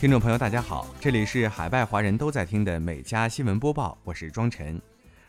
听众朋友，大家好，这里是海外华人都在听的每家新闻播报，我是庄晨。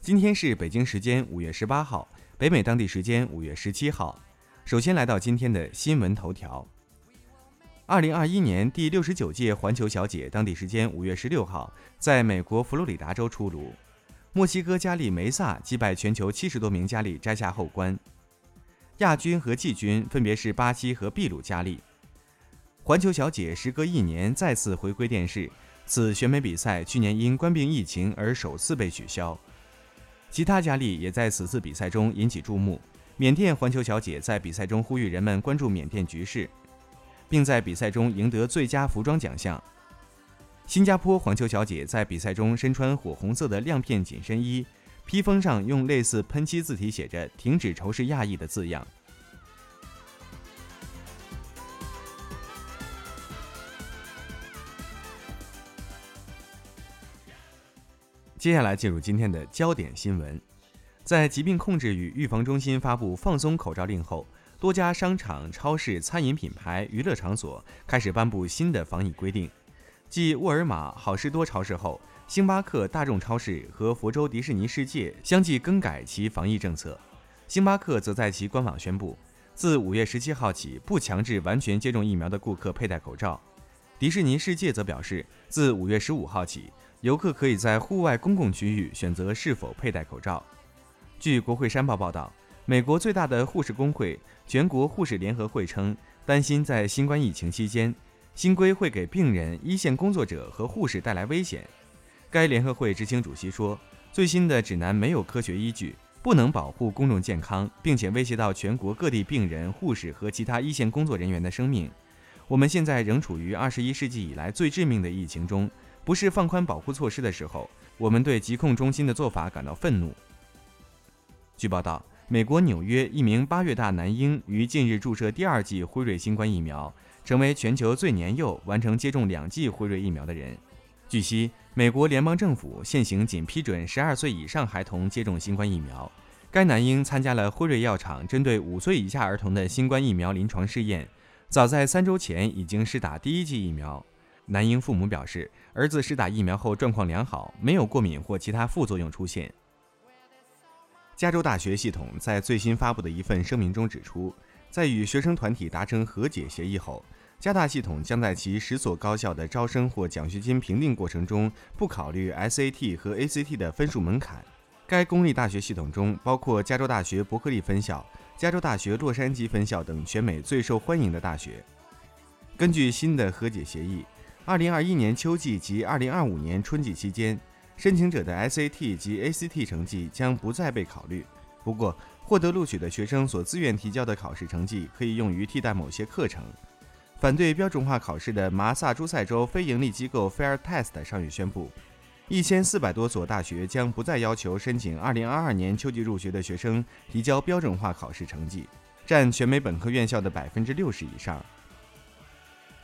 今天是北京时间五月十八号，北美当地时间五月十七号。首先来到今天的新闻头条。二零二一年第六十九届环球小姐，当地时间五月十六号，在美国佛罗里达州出炉。墨西哥佳丽梅萨击败全球七十多名佳丽摘下后冠，亚军和季军分别是巴西和秘鲁佳丽。环球小姐时隔一年再次回归电视，此选美比赛去年因冠病疫情而首次被取消。其他佳丽也在此次比赛中引起注目。缅甸环球小姐在比赛中呼吁人们关注缅甸局势。并在比赛中赢得最佳服装奖项。新加坡环球小姐在比赛中身穿火红色的亮片紧身衣，披风上用类似喷漆字体写着“停止仇视亚裔”的字样。接下来进入今天的焦点新闻，在疾病控制与预防中心发布放松口罩令后。多家商场、超市、餐饮品牌、娱乐场所开始颁布新的防疫规定。继沃尔玛、好事多超市后，星巴克大众超市和佛州迪士尼世界相继更改其防疫政策。星巴克则在其官网宣布，自五月十七号起不强制完全接种疫苗的顾客佩戴口罩。迪士尼世界则表示，自五月十五号起，游客可以在户外公共区域选择是否佩戴口罩。据国会山报报道。美国最大的护士工会全国护士联合会称，担心在新冠疫情期间，新规会给病人、一线工作者和护士带来危险。该联合会执行主席说，最新的指南没有科学依据，不能保护公众健康，并且威胁到全国各地病人、护士和其他一线工作人员的生命。我们现在仍处于二十一世纪以来最致命的疫情中，不是放宽保护措施的时候。我们对疾控中心的做法感到愤怒。据报道。美国纽约一名八月大男婴于近日注射第二剂辉瑞新冠疫苗，成为全球最年幼完成接种两剂辉瑞疫苗的人。据悉，美国联邦政府现行仅批准十二岁以上孩童接种新冠疫苗。该男婴参加了辉瑞药厂针对五岁以下儿童的新冠疫苗临床试验，早在三周前已经试打第一剂疫苗。男婴父母表示，儿子施打疫苗后状况良好，没有过敏或其他副作用出现。加州大学系统在最新发布的一份声明中指出，在与学生团体达成和解协议后，加大系统将在其十所高校的招生或奖学金评定过程中不考虑 SAT 和 ACT 的分数门槛。该公立大学系统中包括加州大学伯克利分校、加州大学洛杉矶分校等全美最受欢迎的大学。根据新的和解协议，2021年秋季及2025年春季期间。申请者的 SAT 及 ACT 成绩将不再被考虑。不过，获得录取的学生所自愿提交的考试成绩可以用于替代某些课程。反对标准化考试的麻萨诸塞州非营利机构 Fair Test 上月宣布，一千四百多所大学将不再要求申请2022年秋季入学的学生提交标准化考试成绩，占全美本科院校的百分之六十以上。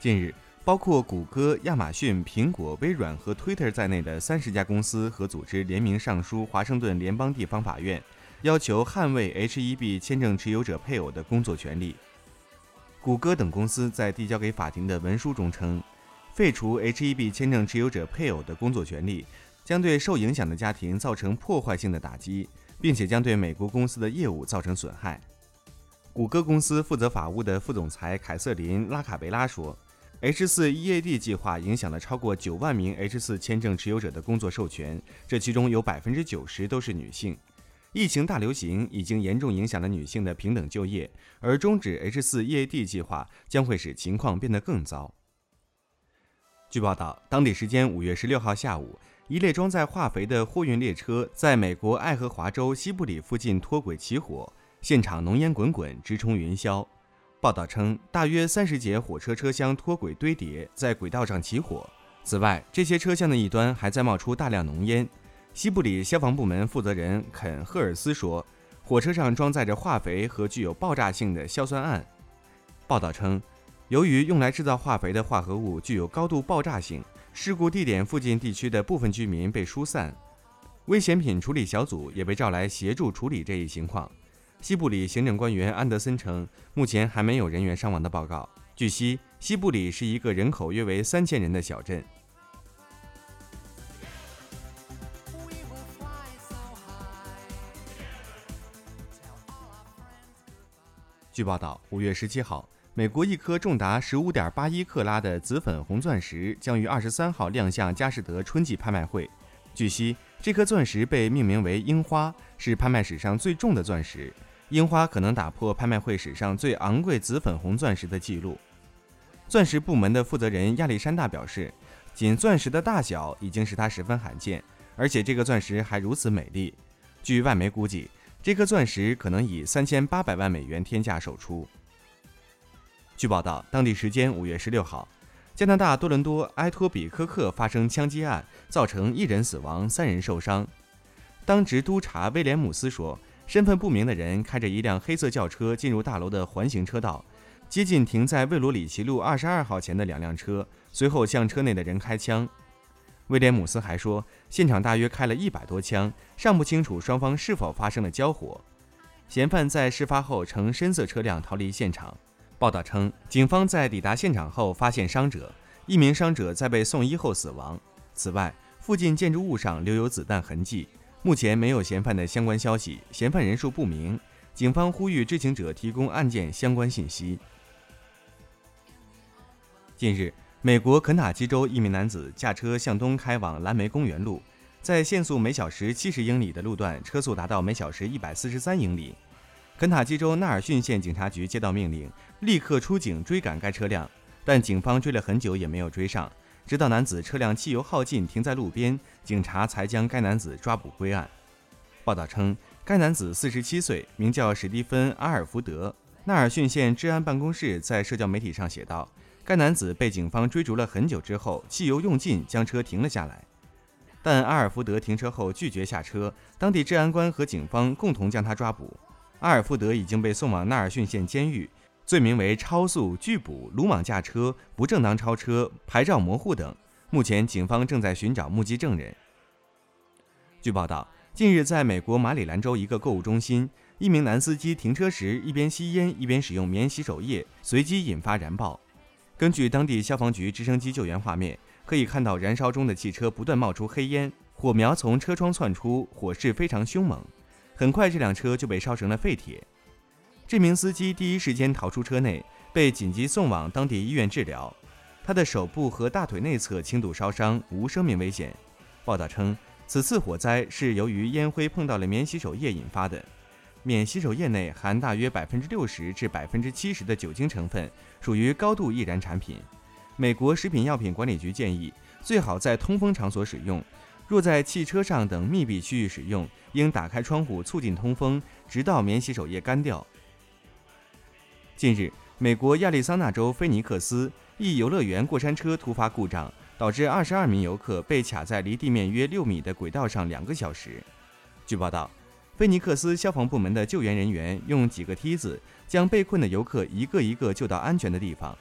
近日。包括谷歌、亚马逊、苹果、微软和 Twitter 在内的三十家公司和组织联名上书华盛顿联邦地方法院，要求捍卫 H-1B 签证持有者配偶的工作权利。谷歌等公司在递交给法庭的文书中称，废除 H-1B 签证持有者配偶的工作权利将对受影响的家庭造成破坏性的打击，并且将对美国公司的业务造成损害。谷歌公司负责法务的副总裁凯瑟琳·拉卡贝拉说。H4 EAD 计划影响了超过九万名 H4 签证持有者的工作授权，这其中有百分之九十都是女性。疫情大流行已经严重影响了女性的平等就业，而终止 H4 EAD 计划将会使情况变得更糟。据报道，当地时间五月十六号下午，一列装载化肥的货运列车在美国爱荷华州西部里附近脱轨起火，现场浓烟滚滚，直冲云霄。报道称，大约三十节火车车厢脱轨堆叠在轨道上起火。此外，这些车厢的一端还在冒出大量浓烟。西部里消防部门负责人肯·赫尔斯说：“火车上装载着化肥和具有爆炸性的硝酸铵。”报道称，由于用来制造化肥的化合物具有高度爆炸性，事故地点附近地区的部分居民被疏散，危险品处理小组也被召来协助处理这一情况。西部里行政官员安德森称，目前还没有人员伤亡的报告。据悉，西部里是一个人口约为三千人的小镇。据报道，五月十七号，美国一颗重达十五点八一克拉的紫粉红钻石将于二十三号亮相佳士得春季拍卖会。据悉，这颗钻石被命名为“樱花”，是拍卖史上最重的钻石。樱花可能打破拍卖会史上最昂贵紫粉红钻石的记录。钻石部门的负责人亚历山大表示，仅钻石的大小已经使它十分罕见，而且这个钻石还如此美丽。据外媒估计。这颗钻石可能以三千八百万美元天价售出。据报道，当地时间五月十六号，加拿大多伦多埃托比科克发生枪击案，造成一人死亡、三人受伤。当值督察威廉姆斯说，身份不明的人开着一辆黑色轿车进入大楼的环形车道，接近停在魏罗里奇路二十二号前的两辆车，随后向车内的人开枪。威廉姆斯还说，现场大约开了一百多枪，尚不清楚双方是否发生了交火。嫌犯在事发后乘深色车辆逃离现场。报道称，警方在抵达现场后发现伤者，一名伤者在被送医后死亡。此外，附近建筑物上留有子弹痕迹。目前没有嫌犯的相关消息，嫌犯人数不明。警方呼吁知情者提供案件相关信息。近日。美国肯塔基州一名男子驾车向东开往蓝莓公园路，在限速每小时七十英里的路段，车速达到每小时一百四十三英里。肯塔基州纳尔逊县警察局接到命令，立刻出警追赶该车辆，但警方追了很久也没有追上，直到男子车辆汽油耗尽停在路边，警察才将该男子抓捕归案。报道称，该男子四十七岁，名叫史蒂芬·阿尔福德。纳尔逊县治安办公室在社交媒体上写道。该男子被警方追逐了很久之后，汽油用尽，将车停了下来。但阿尔福德停车后拒绝下车，当地治安官和警方共同将他抓捕。阿尔福德已经被送往纳尔逊县监狱，罪名为超速、拒捕、鲁莽驾车、不正当超车、牌照模糊等。目前，警方正在寻找目击证人。据报道，近日在美国马里兰州一个购物中心，一名男司机停车时一边吸烟一边使用免洗手液，随即引发燃爆。根据当地消防局直升机救援画面，可以看到燃烧中的汽车不断冒出黑烟，火苗从车窗窜出，火势非常凶猛。很快，这辆车就被烧成了废铁。这名司机第一时间逃出车内，被紧急送往当地医院治疗。他的手部和大腿内侧轻度烧伤，无生命危险。报道称，此次火灾是由于烟灰碰到了免洗手液引发的。免洗手液内含大约百分之六十至百分之七十的酒精成分，属于高度易燃产品。美国食品药品管理局建议，最好在通风场所使用。若在汽车上等密闭区域使用，应打开窗户促进通风，直到免洗手液干掉。近日，美国亚利桑那州菲尼克斯一游乐园过山车突发故障，导致二十二名游客被卡在离地面约六米的轨道上两个小时。据报道。菲尼克斯消防部门的救援人员用几个梯子将被困的游客一个一个救到安全的地方。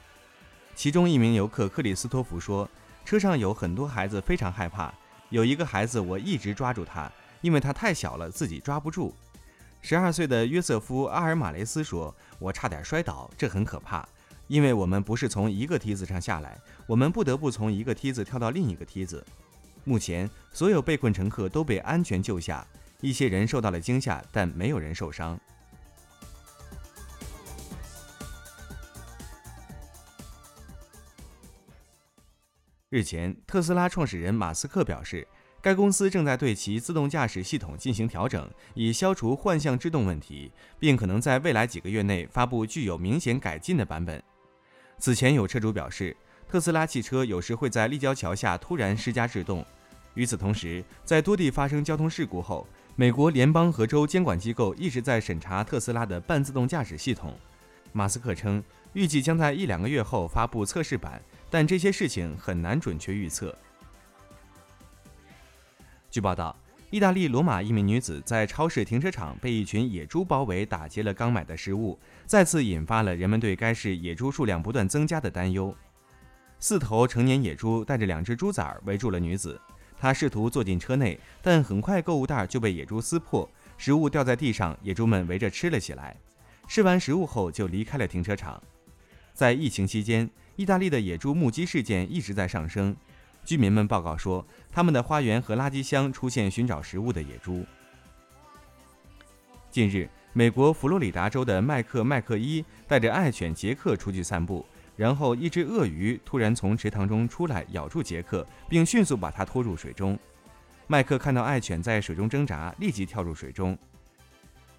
其中一名游客克里斯托弗说：“车上有很多孩子，非常害怕。有一个孩子，我一直抓住他，因为他太小了，自己抓不住。”十二岁的约瑟夫·阿尔马雷斯说：“我差点摔倒，这很可怕，因为我们不是从一个梯子上下来，我们不得不从一个梯子跳到另一个梯子。目前，所有被困乘客都被安全救下。”一些人受到了惊吓，但没有人受伤。日前，特斯拉创始人马斯克表示，该公司正在对其自动驾驶系统进行调整，以消除幻象制动问题，并可能在未来几个月内发布具有明显改进的版本。此前，有车主表示，特斯拉汽车有时会在立交桥下突然施加制动。与此同时，在多地发生交通事故后，美国联邦和州监管机构一直在审查特斯拉的半自动驾驶系统。马斯克称，预计将在一两个月后发布测试版，但这些事情很难准确预测。据报道，意大利罗马一名女子在超市停车场被一群野猪包围，打劫了刚买的食物，再次引发了人们对该市野猪数量不断增加的担忧。四头成年野猪带着两只猪崽儿围住了女子。她试图坐进车内，但很快购物袋就被野猪撕破，食物掉在地上，野猪们围着吃了起来。吃完食物后就离开了停车场。在疫情期间，意大利的野猪目击事件一直在上升。居民们报告说，他们的花园和垃圾箱出现寻找食物的野猪。近日，美国佛罗里达州的麦克麦克伊带着爱犬杰克出去散步，然后一只鳄鱼突然从池塘中出来，咬住杰克，并迅速把他拖入水中。麦克看到爱犬在水中挣扎，立即跳入水中。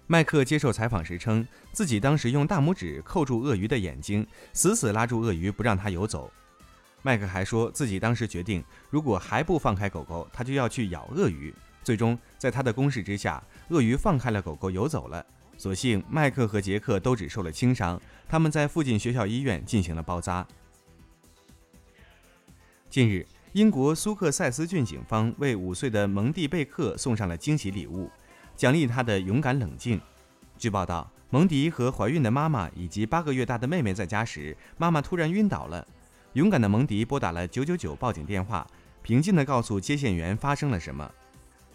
麦克接受采访时称，自己当时用大拇指扣住鳄鱼的眼睛，死死拉住鳄鱼不让它游走。麦克还说自己当时决定，如果还不放开狗狗，他就要去咬鳄鱼。最终，在他的攻势之下，鳄鱼放开了狗狗游走了。所幸麦克和杰克都只受了轻伤，他们在附近学校医院进行了包扎。近日。英国苏克塞斯郡警方为五岁的蒙蒂贝克送上了惊喜礼物，奖励他的勇敢冷静。据报道，蒙迪和怀孕的妈妈以及八个月大的妹妹在家时，妈妈突然晕倒了。勇敢的蒙迪拨打了九九九报警电话，平静地告诉接线员发生了什么。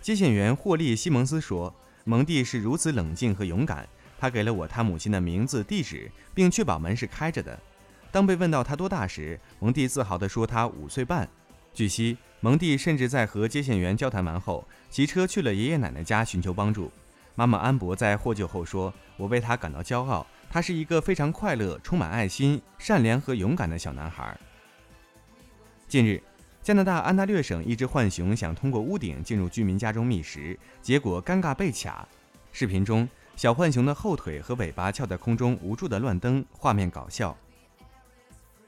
接线员霍利·西蒙斯说：“蒙蒂是如此冷静和勇敢，他给了我他母亲的名字、地址，并确保门是开着的。”当被问到他多大时，蒙蒂自豪地说：“他五岁半。”据悉，蒙蒂甚至在和接线员交谈完后，骑车去了爷爷奶奶家寻求帮助。妈妈安博在获救后说：“我为他感到骄傲，他是一个非常快乐、充满爱心、善良和勇敢的小男孩。”近日，加拿大安大略省一只浣熊想通过屋顶进入居民家中觅食，结果尴尬被卡。视频中，小浣熊的后腿和尾巴翘在空中，无助地乱蹬，画面搞笑。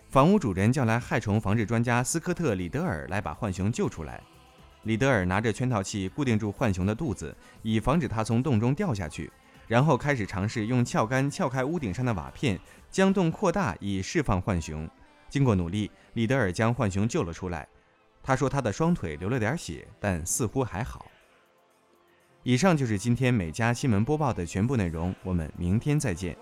房屋主人叫来害虫防治专家斯科特·里德尔来把浣熊救出来。里德尔拿着圈套器固定住浣熊的肚子，以防止它从洞中掉下去，然后开始尝试用撬杆撬开屋顶上的瓦片，将洞扩大以释放浣熊。经过努力，李德尔将浣熊救了出来。他说他的双腿流了点血，但似乎还好。以上就是今天每家新闻播报的全部内容，我们明天再见。